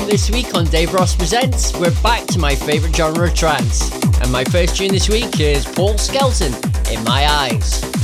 this week on Daveros Presents, we're back to my favourite genre of trance. And my first tune this week is Paul Skelton, In My Eyes.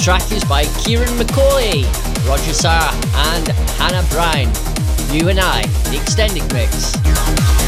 Track is by Kieran McCauley, Roger Sarah, and Hannah Brown. You and I, the extended mix.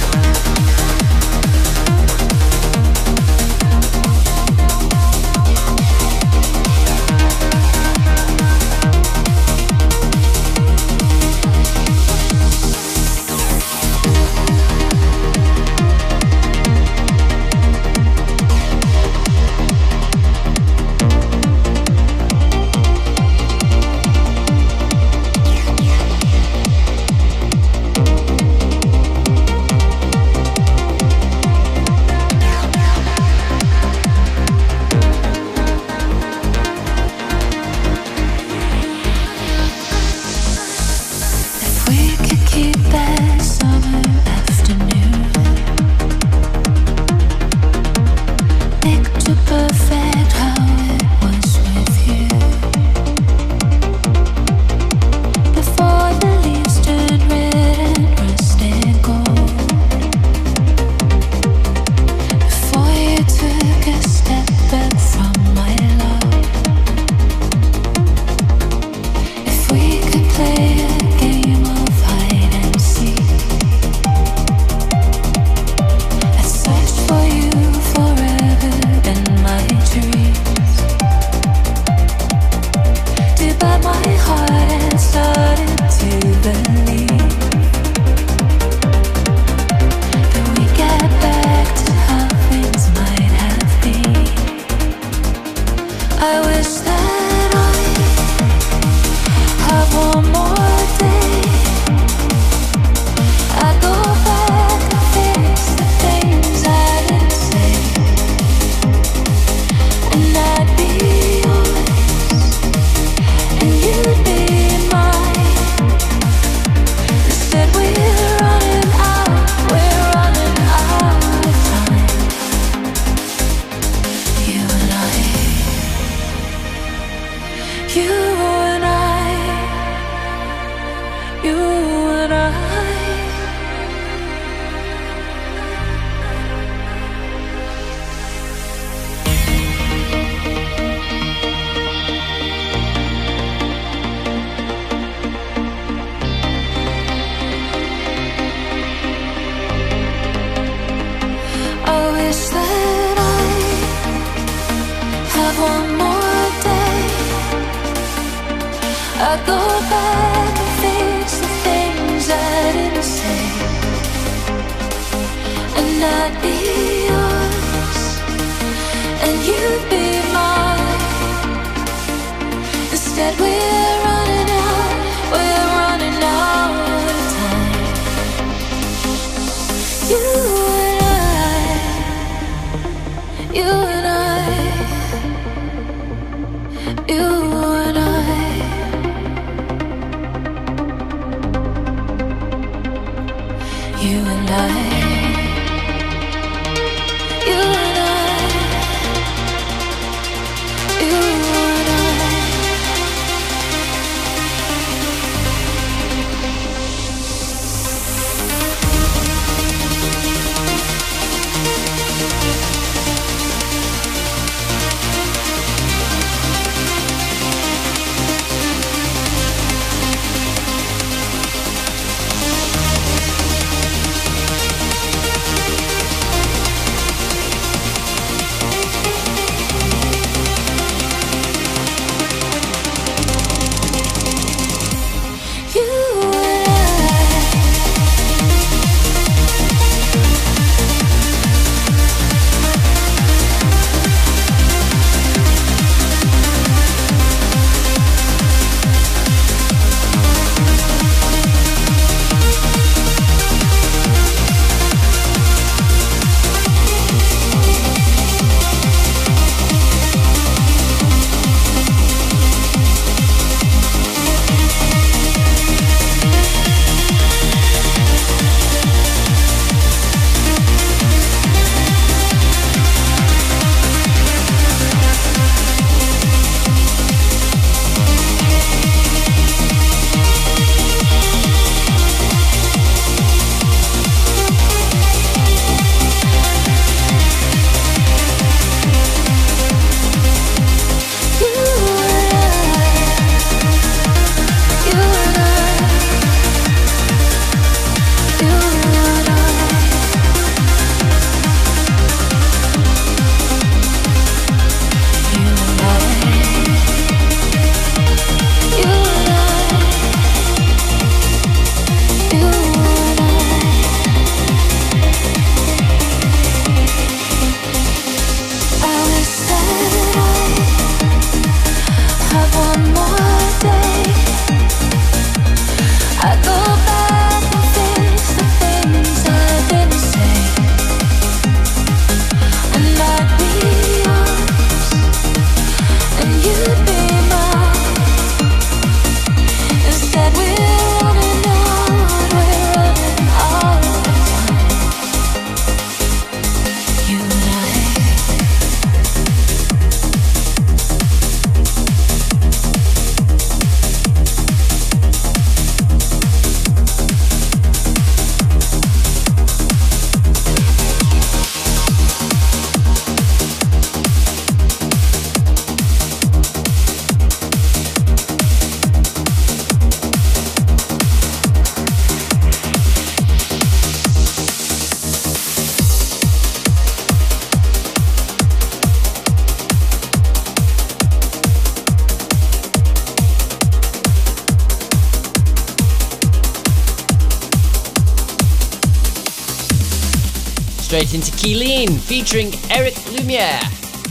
Featuring Eric Lumiere,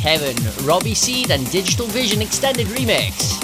Heaven, Robbie Seed, and Digital Vision Extended Remix.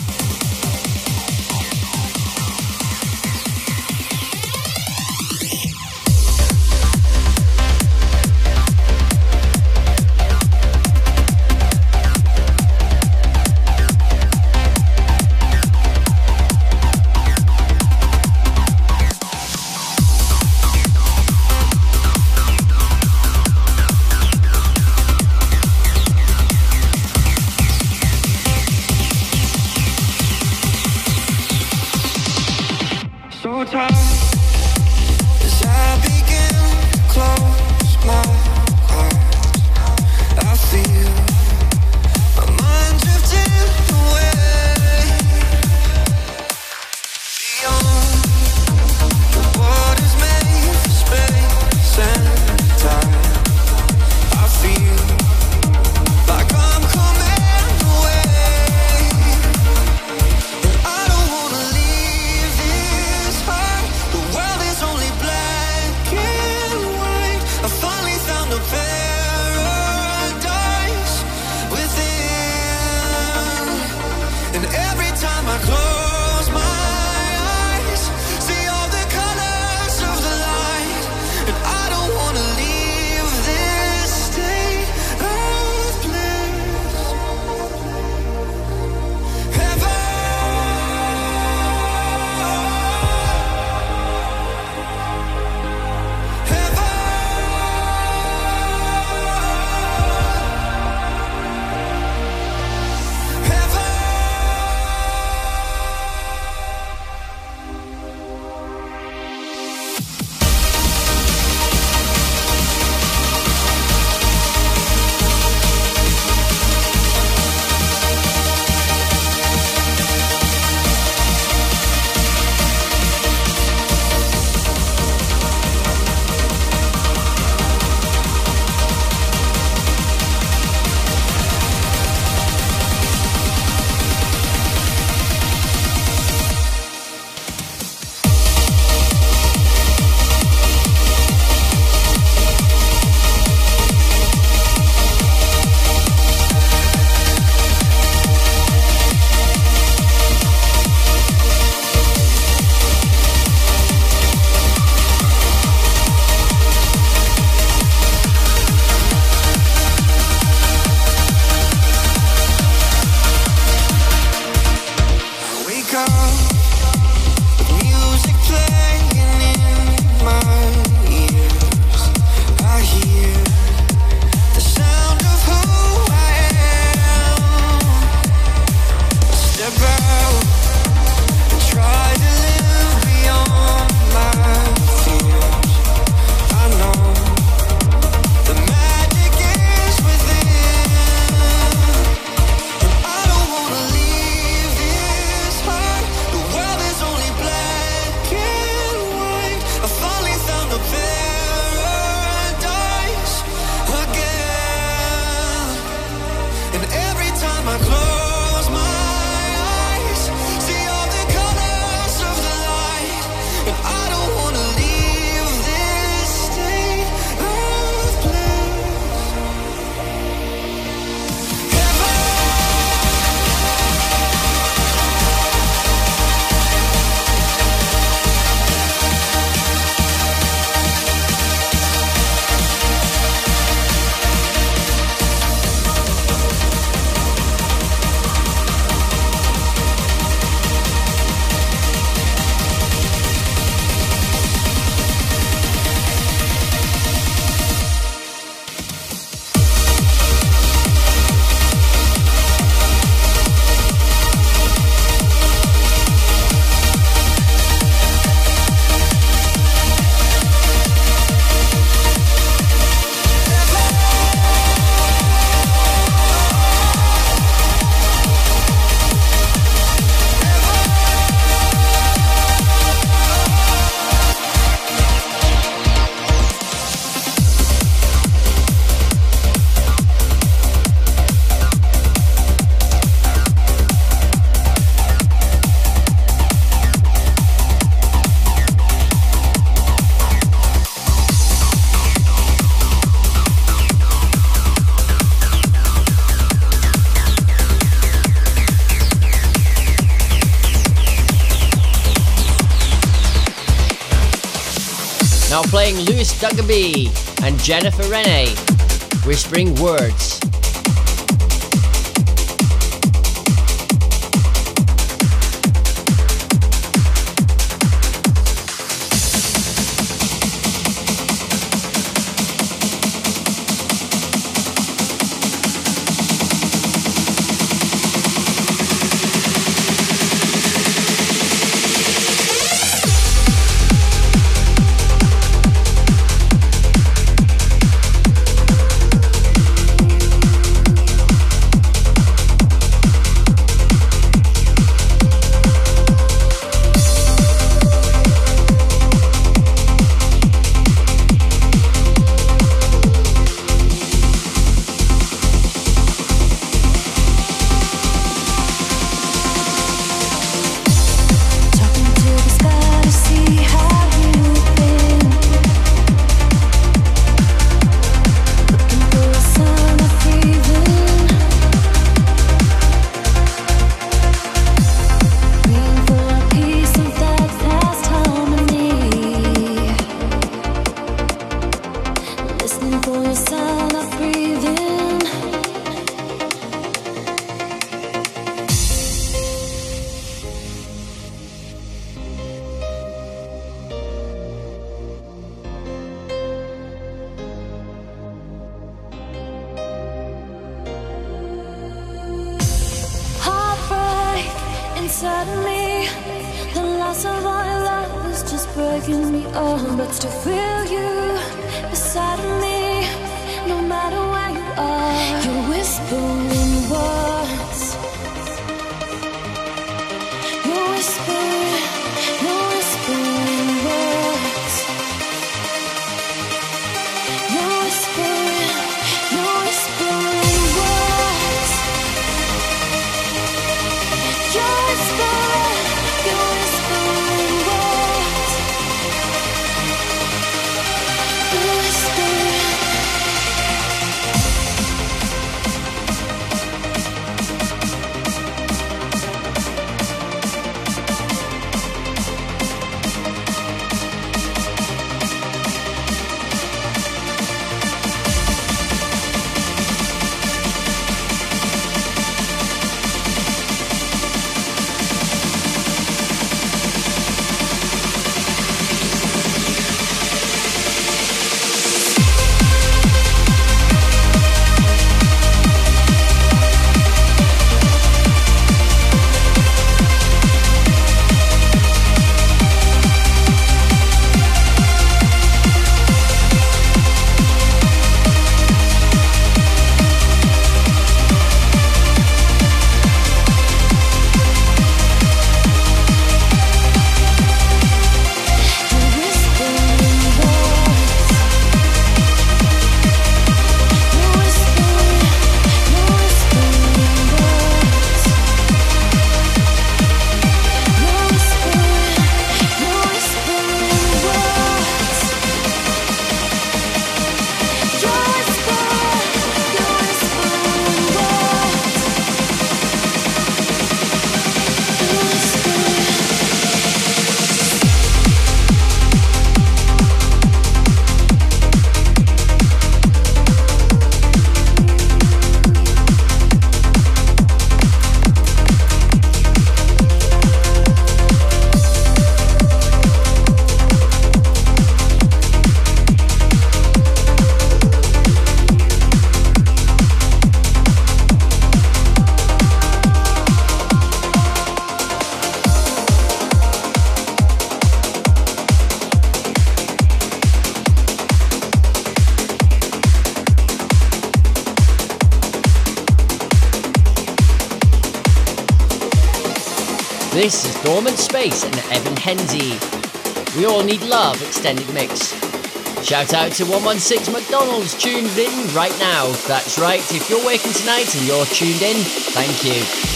Louis Duggaby and Jennifer Rene, Whispering Words. This Space and Evan Henzi. We all need love, extended mix. Shout out to 116 McDonald's tuned in right now. That's right, if you're waking tonight and you're tuned in, thank you.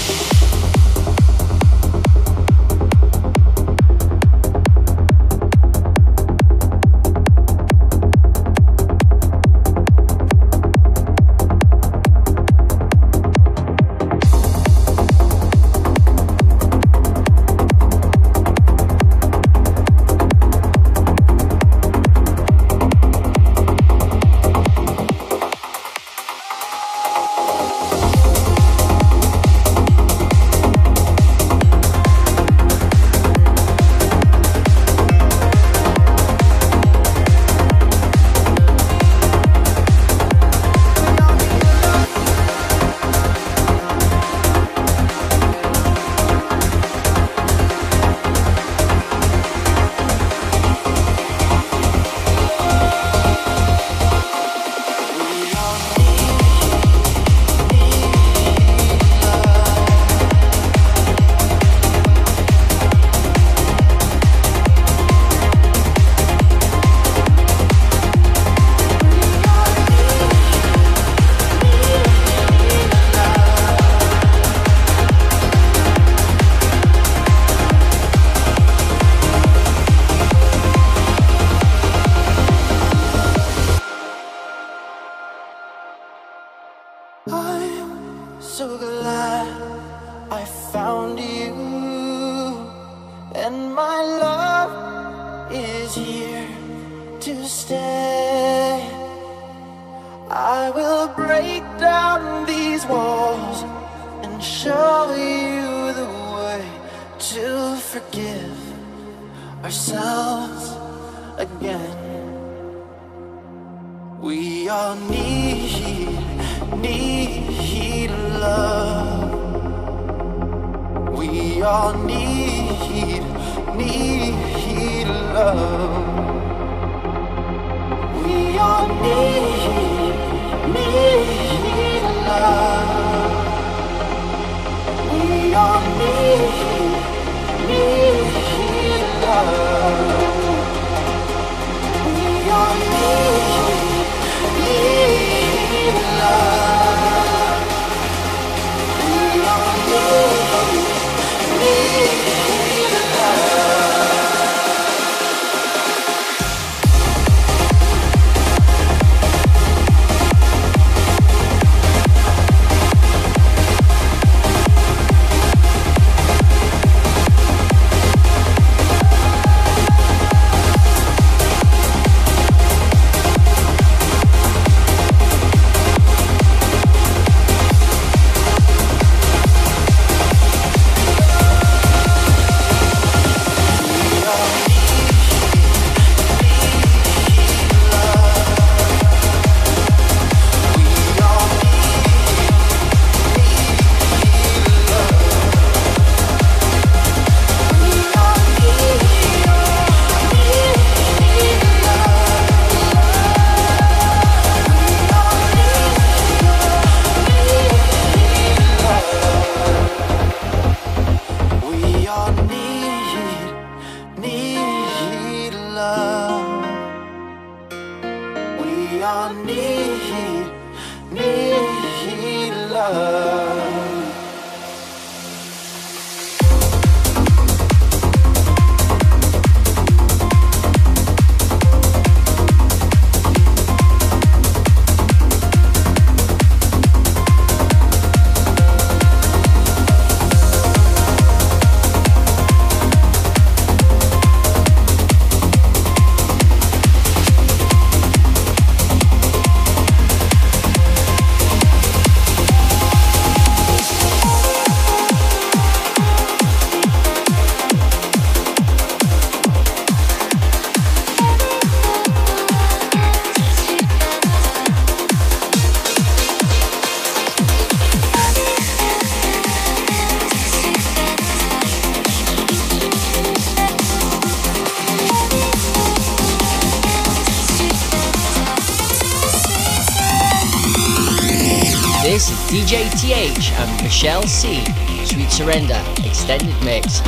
Michelle C. Sweet Surrender Extended Mix.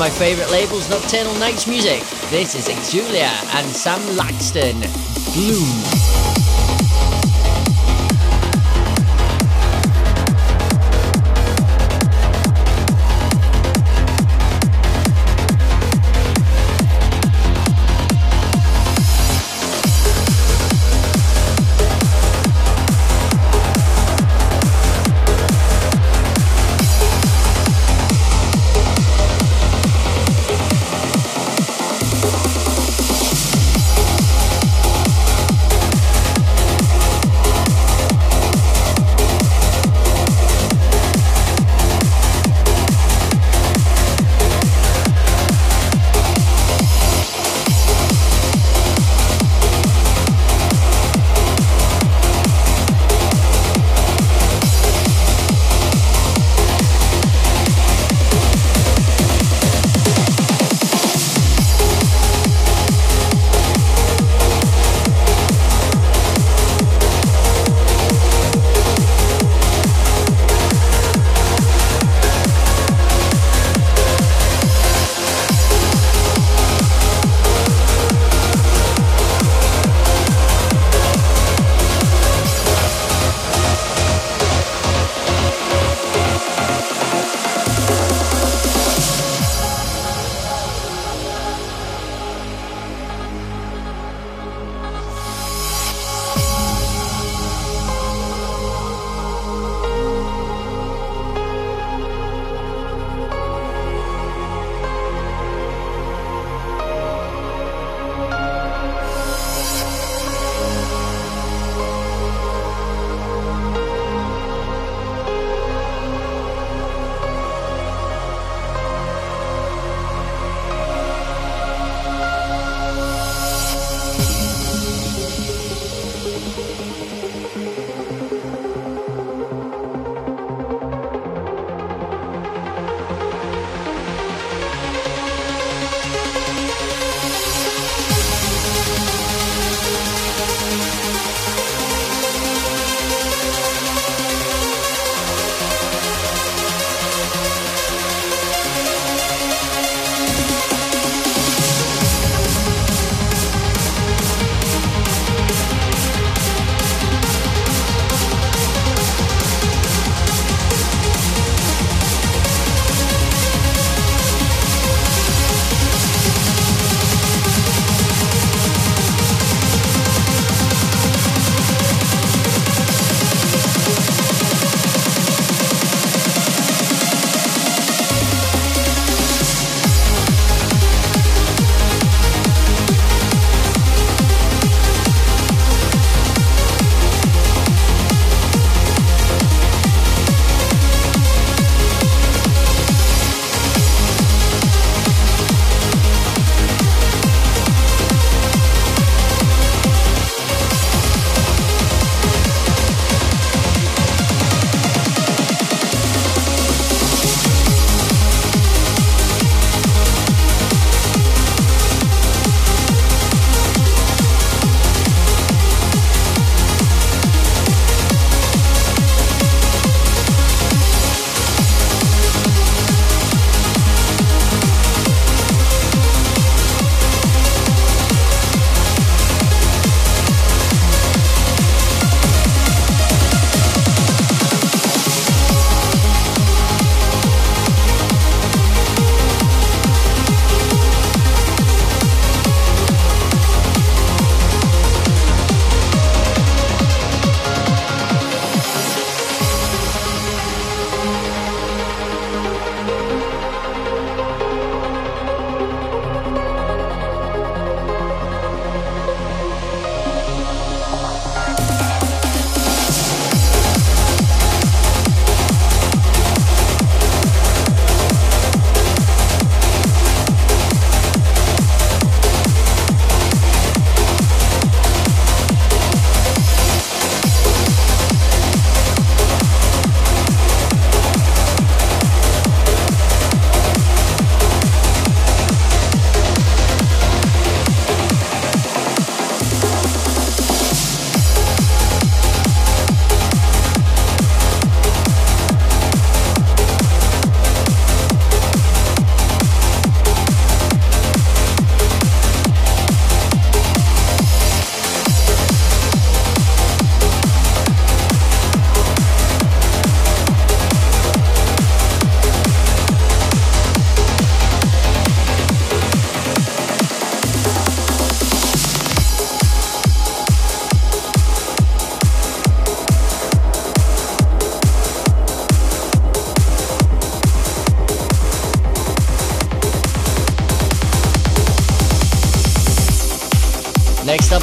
My favourite labels, Nocturnal Nights Music. This is Exulia and Sam Laxton. Gloom.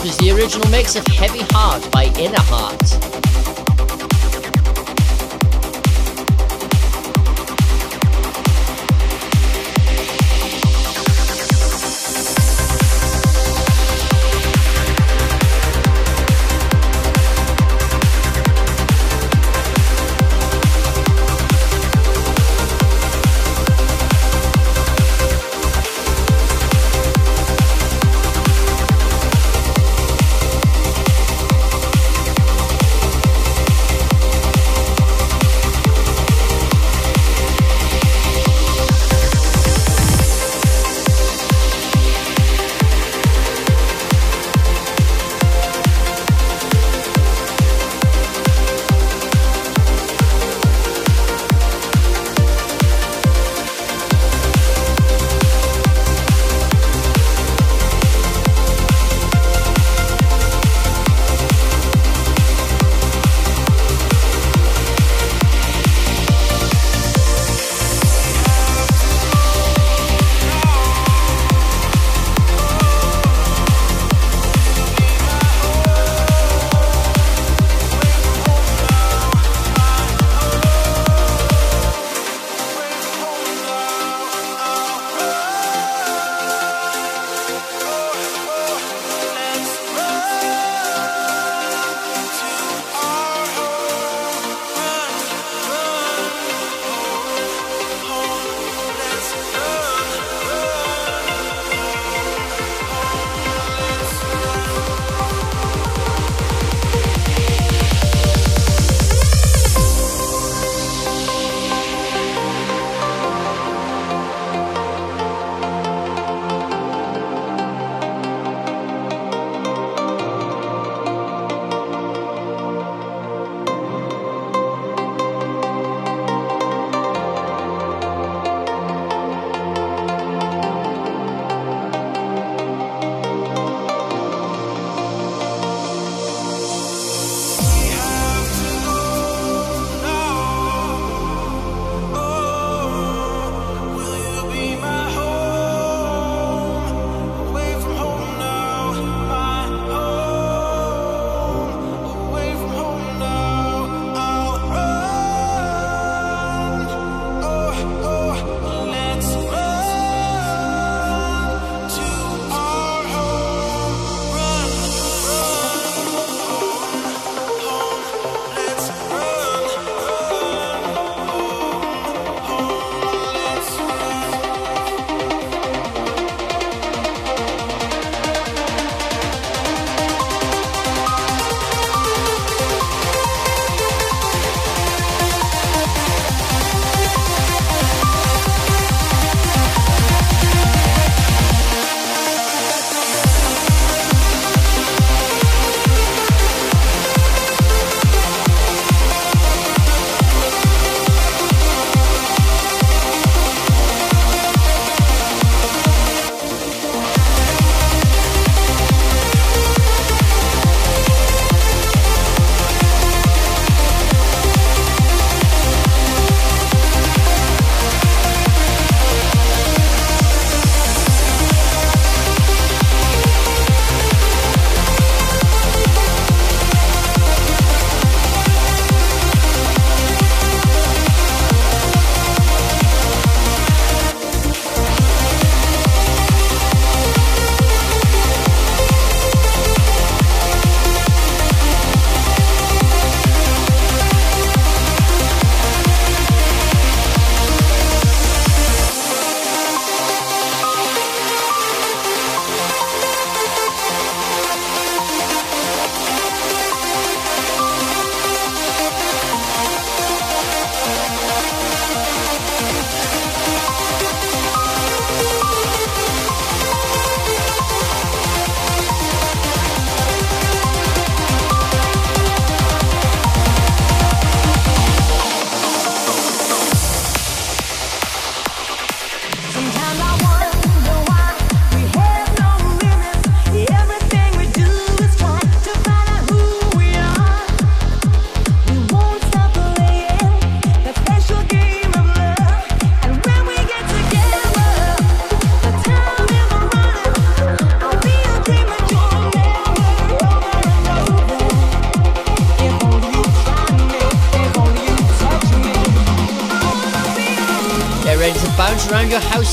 Is the original mix of Heavy Heart by Inner Heart.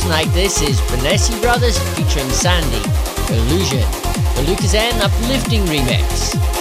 Tonight, this is Vanessa Brothers featuring Sandy, Illusion, the Lucas N Uplifting Remix.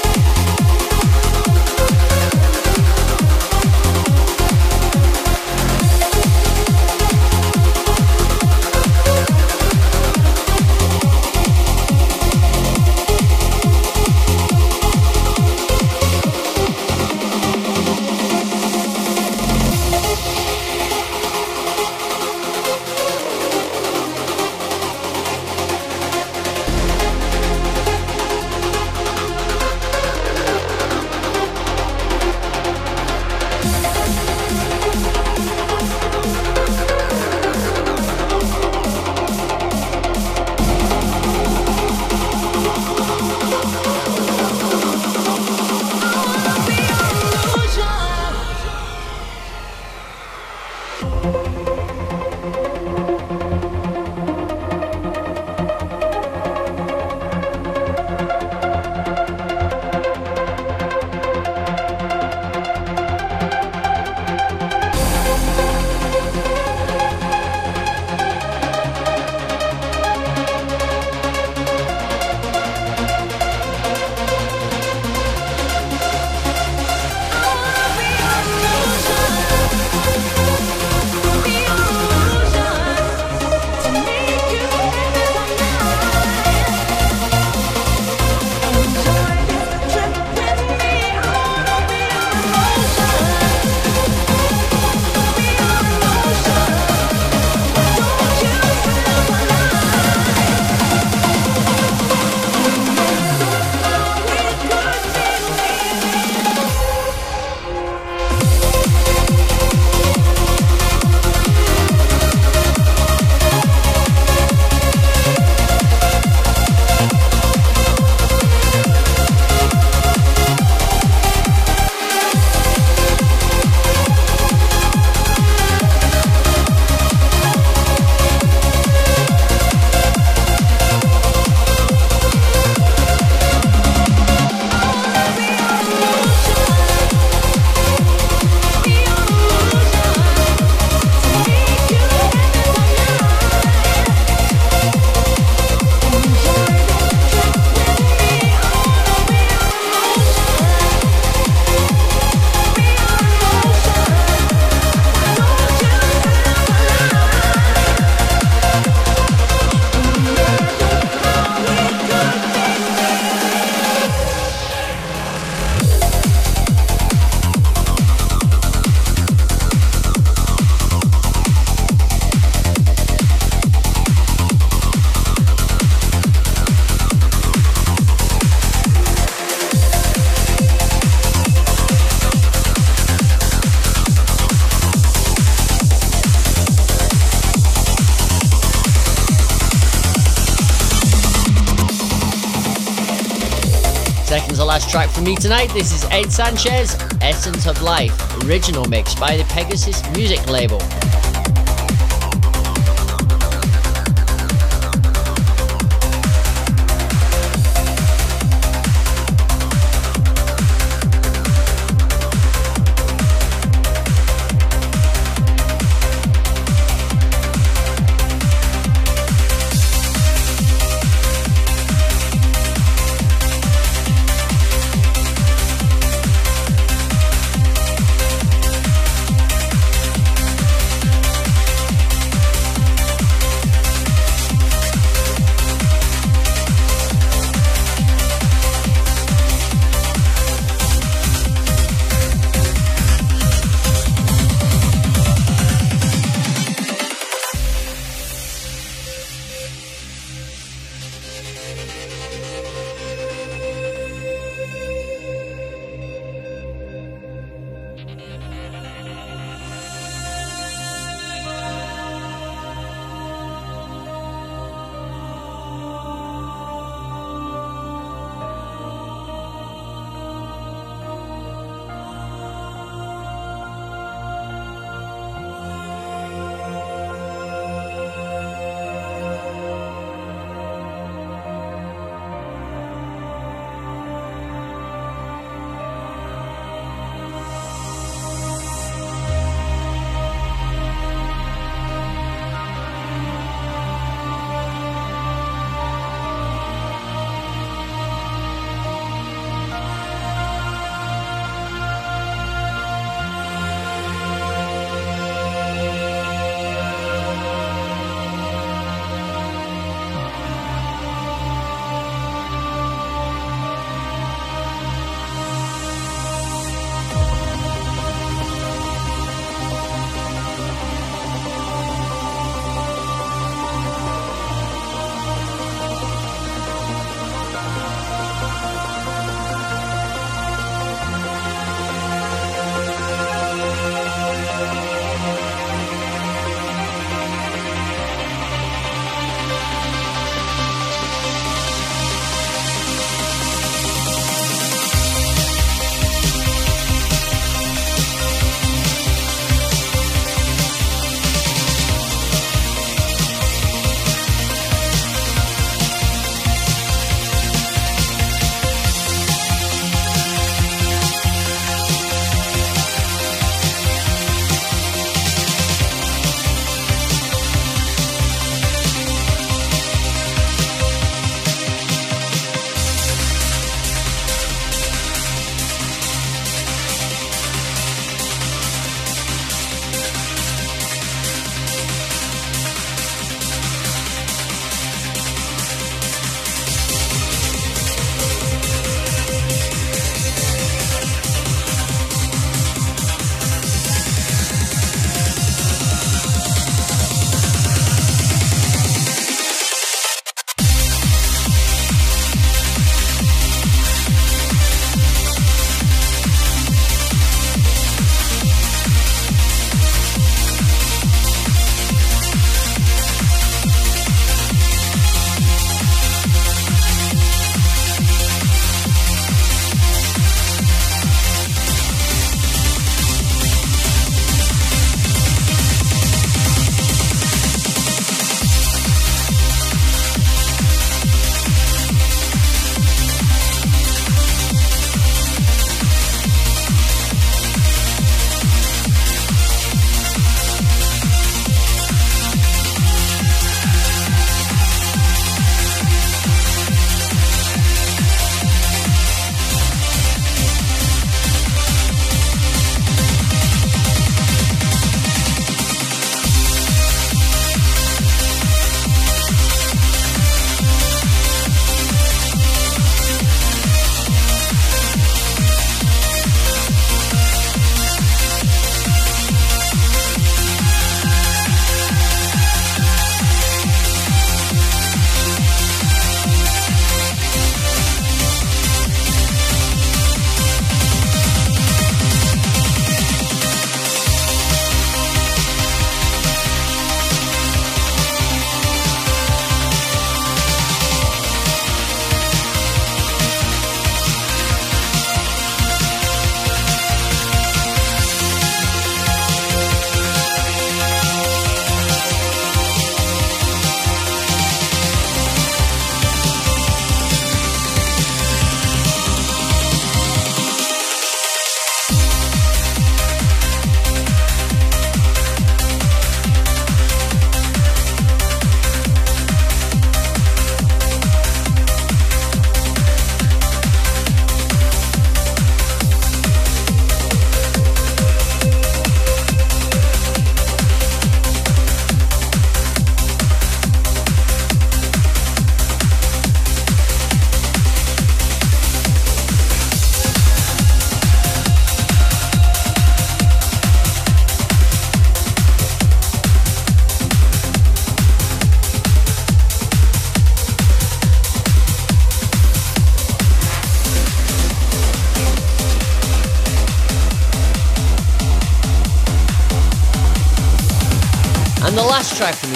From me tonight. This is Ed Sanchez, Essence of Life, original mix by the Pegasus Music label.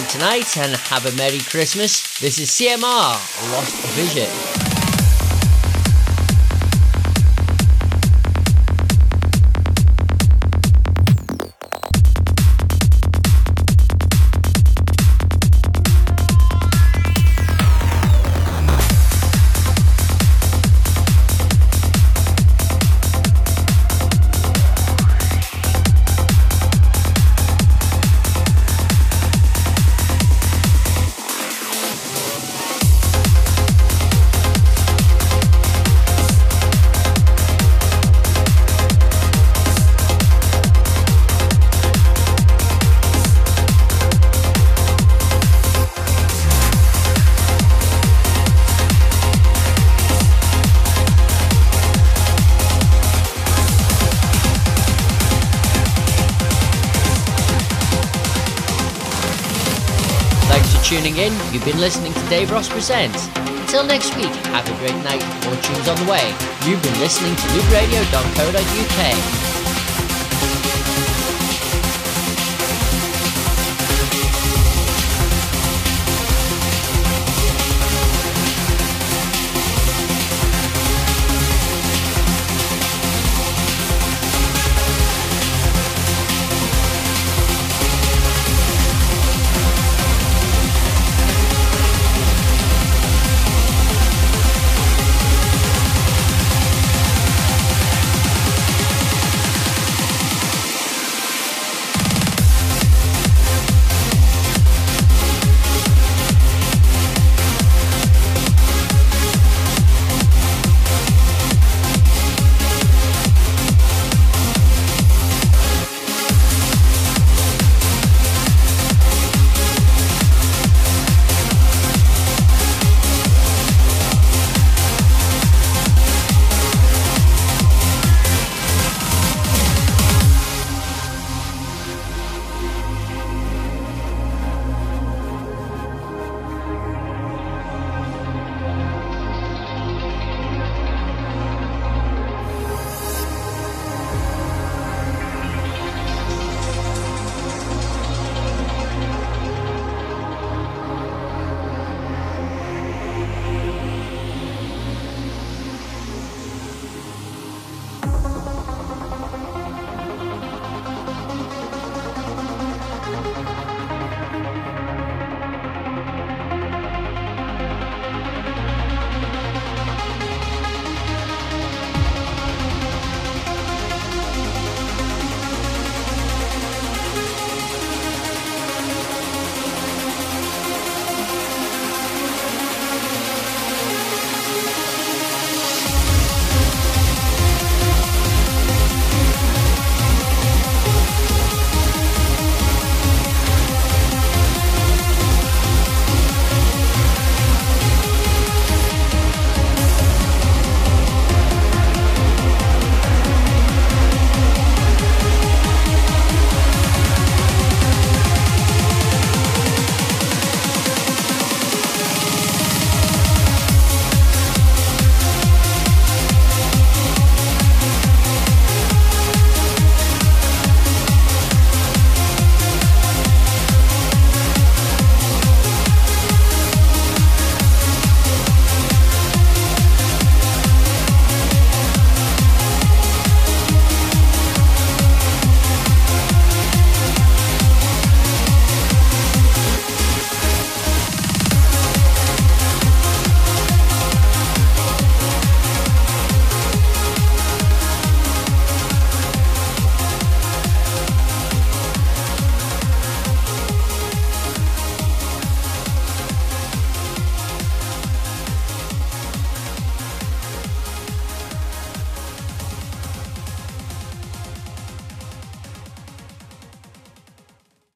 Tonight, and have a Merry Christmas. This is CMR, Lost Vision. Tuning in. You've been listening to Daveros Presents. Until next week, have a great night. More tunes on the way. You've been listening to loopradio.co.uk.